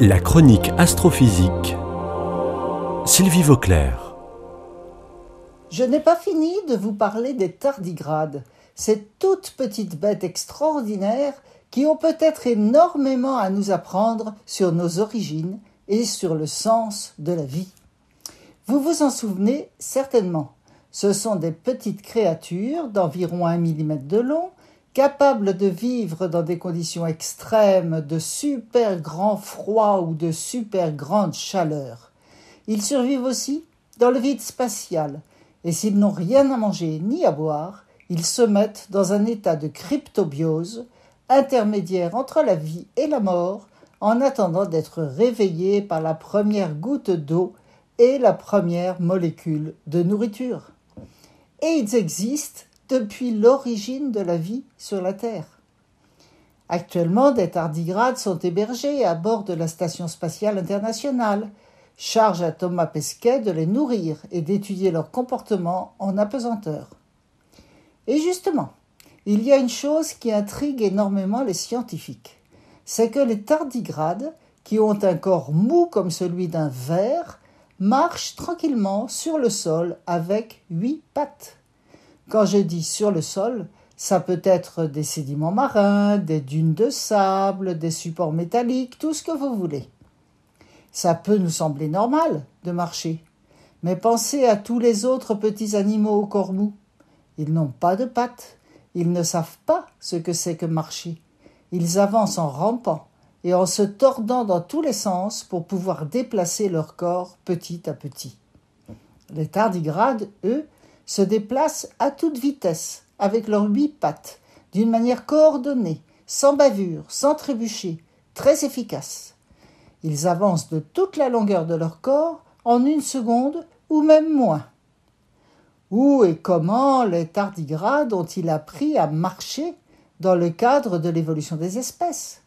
La chronique astrophysique. Sylvie Vauclair. Je n'ai pas fini de vous parler des tardigrades, ces toutes petites bêtes extraordinaires qui ont peut-être énormément à nous apprendre sur nos origines et sur le sens de la vie. Vous vous en souvenez certainement. Ce sont des petites créatures d'environ un millimètre de long, capables de vivre dans des conditions extrêmes de super grand froid ou de super grande chaleur. Ils survivent aussi dans le vide spatial, et s'ils n'ont rien à manger ni à boire, ils se mettent dans un état de cryptobiose, intermédiaire entre la vie et la mort, en attendant d'être réveillés par la première goutte d'eau et la première molécule de nourriture. Et ils existent depuis l'origine de la vie sur la Terre. Actuellement, des tardigrades sont hébergés à bord de la Station spatiale internationale. Charge à Thomas Pesquet de les nourrir et d'étudier leur comportement en apesanteur. Et justement, il y a une chose qui intrigue énormément les scientifiques. C'est que les tardigrades, qui ont un corps mou comme celui d'un ver, marchent tranquillement sur le sol avec huit pattes. Quand je dis sur le sol, ça peut être des sédiments marins, des dunes de sable, des supports métalliques, tout ce que vous voulez. Ça peut nous sembler normal de marcher, mais pensez à tous les autres petits animaux au corps mou. Ils n'ont pas de pattes, ils ne savent pas ce que c'est que marcher. Ils avancent en rampant et en se tordant dans tous les sens pour pouvoir déplacer leur corps petit à petit. Les tardigrades, eux, se déplacent à toute vitesse, avec leurs huit pattes, d'une manière coordonnée, sans bavure, sans trébucher, très efficace. Ils avancent de toute la longueur de leur corps en une seconde ou même moins. Où et comment les tardigrades ont-ils appris à marcher dans le cadre de l'évolution des espèces?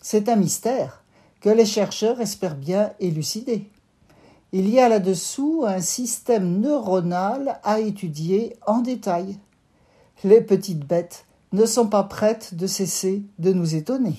C'est un mystère que les chercheurs espèrent bien élucider. Il y a là-dessous un système neuronal à étudier en détail. Les petites bêtes ne sont pas prêtes de cesser de nous étonner.